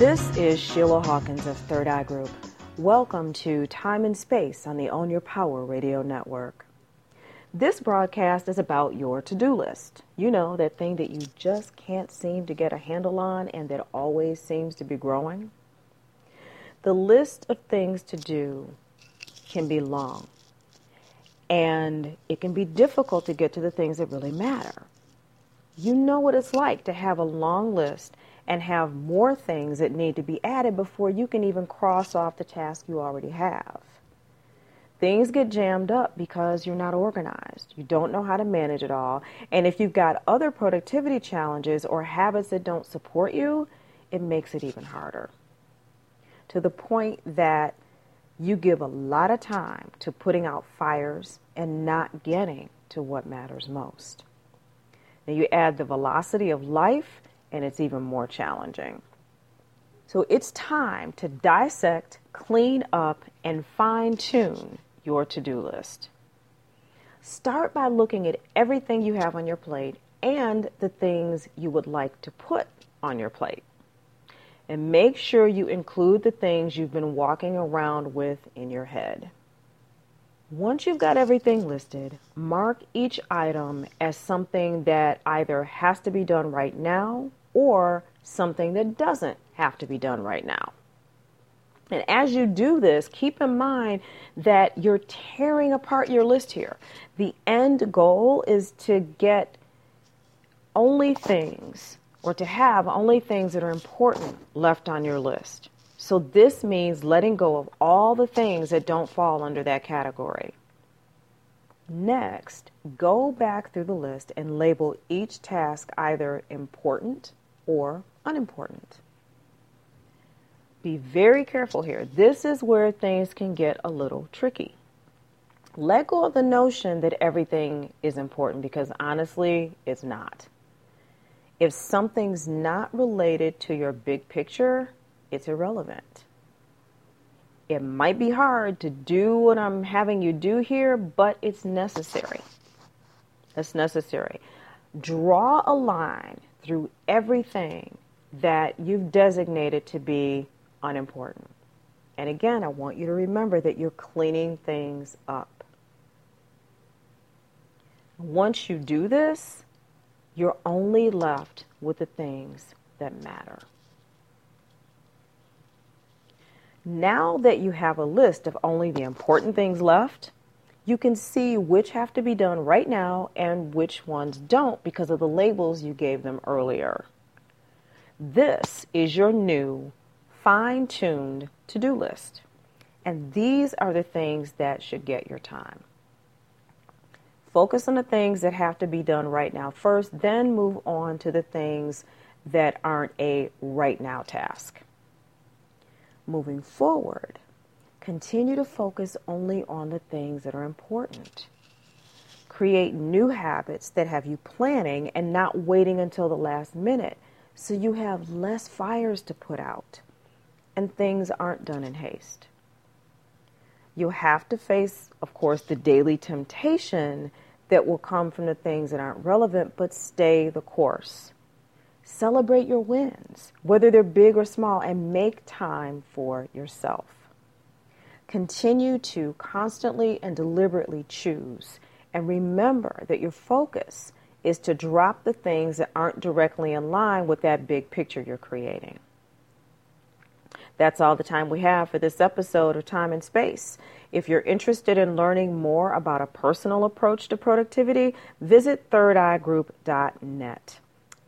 This is Sheila Hawkins of Third Eye Group. Welcome to Time and Space on the Own Your Power Radio Network. This broadcast is about your to do list. You know, that thing that you just can't seem to get a handle on and that always seems to be growing. The list of things to do can be long, and it can be difficult to get to the things that really matter. You know what it's like to have a long list and have more things that need to be added before you can even cross off the task you already have. Things get jammed up because you're not organized. You don't know how to manage it all. And if you've got other productivity challenges or habits that don't support you, it makes it even harder. To the point that you give a lot of time to putting out fires and not getting to what matters most. Now you add the velocity of life and it's even more challenging. So it's time to dissect, clean up, and fine tune your to do list. Start by looking at everything you have on your plate and the things you would like to put on your plate. And make sure you include the things you've been walking around with in your head. Once you've got everything listed, mark each item as something that either has to be done right now or something that doesn't have to be done right now. And as you do this, keep in mind that you're tearing apart your list here. The end goal is to get only things or to have only things that are important left on your list. So this means letting go of all the things that don't fall under that category. Next, go back through the list and label each task either important or unimportant. Be very careful here. This is where things can get a little tricky. Let go of the notion that everything is important because honestly, it's not. If something's not related to your big picture, it's irrelevant. It might be hard to do what I'm having you do here, but it's necessary. It's necessary. Draw a line through everything that you've designated to be unimportant. And again, I want you to remember that you're cleaning things up. Once you do this, you're only left with the things that matter. Now that you have a list of only the important things left, you can see which have to be done right now and which ones don't because of the labels you gave them earlier. This is your new fine tuned to do list. And these are the things that should get your time. Focus on the things that have to be done right now first, then move on to the things that aren't a right now task. Moving forward, Continue to focus only on the things that are important. Create new habits that have you planning and not waiting until the last minute so you have less fires to put out and things aren't done in haste. You'll have to face, of course, the daily temptation that will come from the things that aren't relevant, but stay the course. Celebrate your wins, whether they're big or small, and make time for yourself. Continue to constantly and deliberately choose. And remember that your focus is to drop the things that aren't directly in line with that big picture you're creating. That's all the time we have for this episode of Time and Space. If you're interested in learning more about a personal approach to productivity, visit thirdeyegroup.net.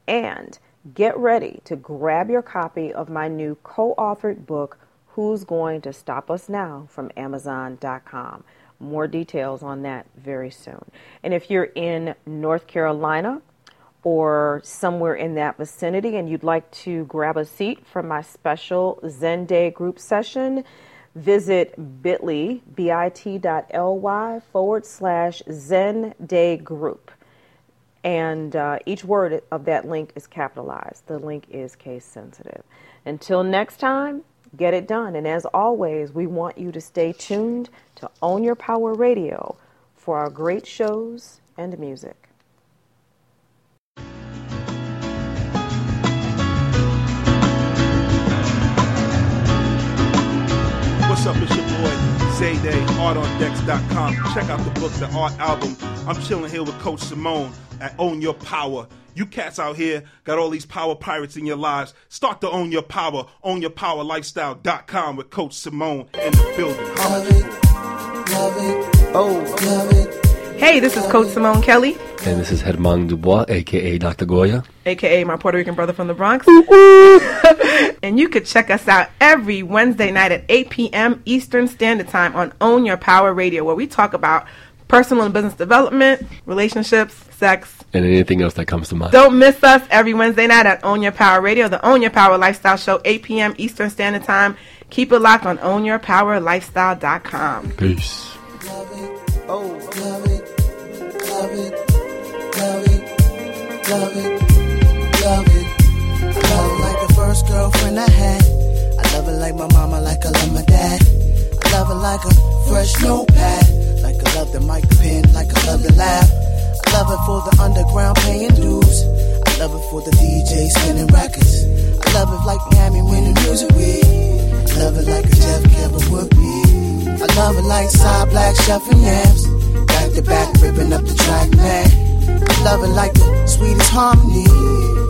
And get ready to grab your copy of my new co authored book, Who's Going to Stop Us Now from Amazon.com. More details on that very soon. And if you're in North Carolina or somewhere in that vicinity and you'd like to grab a seat for my special Zen Day group session, visit bit.ly, bit.ly forward slash Zen Day group. And uh, each word of that link is capitalized. The link is case sensitive. Until next time, get it done. And as always, we want you to stay tuned to Own Your Power Radio for our great shows and music. What's up, it's your boy Zayday, artondex.com. Check out the book, The Art Album. I'm chilling here with Coach Simone at Own Your Power. You cats out here got all these power pirates in your lives. Start to own your power. OwnYourPowerLifestyle.com with Coach Simone in the building. Love it, love it, oh, love it. Hey, this is Coach Simone Kelly, And this is Herman Dubois, aka Dr. Goya. aka my Puerto Rican brother from the Bronx. and you could check us out every Wednesday night at 8 p.m. Eastern Standard Time on Own Your Power Radio, where we talk about personal and business development, relationships, sex. And anything else that comes to mind. Don't miss us every Wednesday night at Own Your Power Radio, the Own Your Power Lifestyle Show, 8 p.m. Eastern Standard Time. Keep it locked on OwnYourPowerLifestyle.com. Peace. Love it, oh, love it, love it, love it, love it, love it. Love like the first girlfriend I had. I love it like my mama, like I love my dad. I love it like a fresh notepad. The mic pen, like love the lab. I love it for the underground paying dues. I love it for the DJ spinning records. I love it like Miami the music week. I love it like a Jeff Kevin would be. I love it like side black and yams. Back to back, ripping up the track, man. I love it like the sweetest harmony.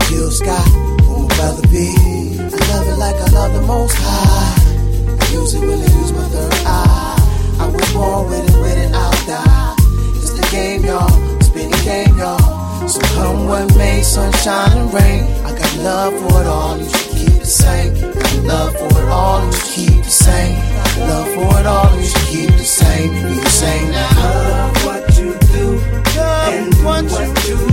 Jill Scott, who my brother be. I love it like I love the most high. I use it when I use my third eye. I was born with it, with it, I'll die. It's the game, y'all. Spinning game, y'all. So come what may, sunshine and rain. I got love for it all, you should keep the same. Got love for it all, you should keep the same. Got love for it all, you should keep the same. Be the same now. Love what you do and do what, you love.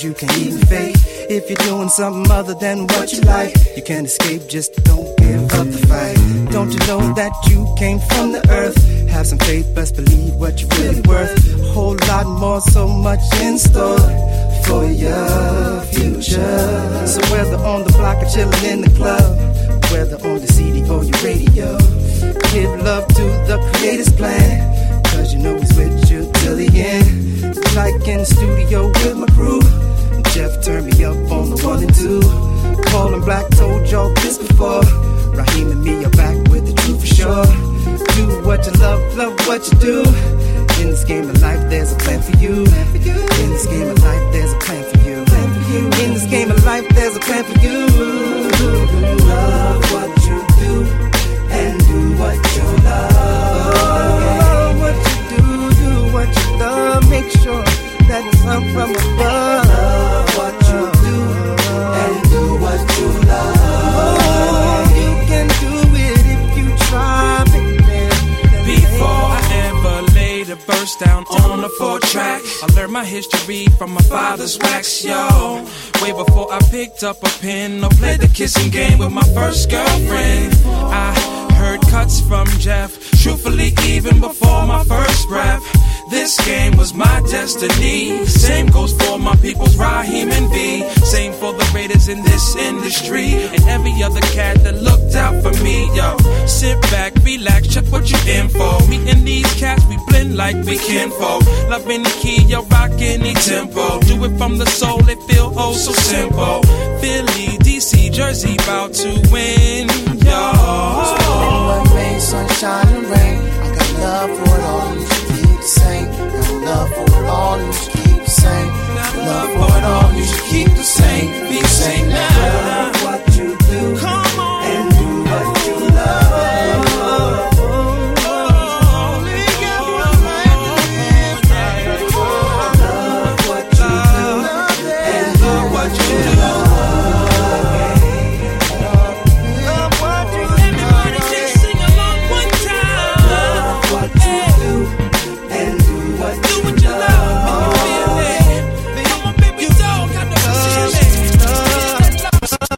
Sometimes you can't even fake. If you're doing something other than what you like, you can't escape. Just don't give up the fight. Don't you know that you came from the earth? Have some faith, best believe what you're really worth. A whole lot more, so much in store for your future. So whether on the block or chilling in the club, whether on the CD or your radio, give love to the creator's plan. Cause you know he's with you till the end. Like in the studio with my crew. Jeff turned me up on the one and two. Colin Black told y'all this before. Raheem and me are back with the truth for sure. Do what you love, love what you do. In this game of life, there's a plan for you. My history from my father's wax, yo. Way before I picked up a pen or played the kissing game with my first girlfriend. I heard cuts from Jeff, truthfully, even before my first breath. This game was my destiny. Same goes for my people's Raheem and V. Same for the Raiders in this industry. And every other cat that looked out for me, yo. Sit back, relax, check what you in for. Me and these cats, we blend like we kinfolk. Love any key, yo, rock any tempo. Do it from the soul, it feel oh so simple. Philly, DC, Jersey, bout to win, yo. What may sunshine and rain. I got love for it all,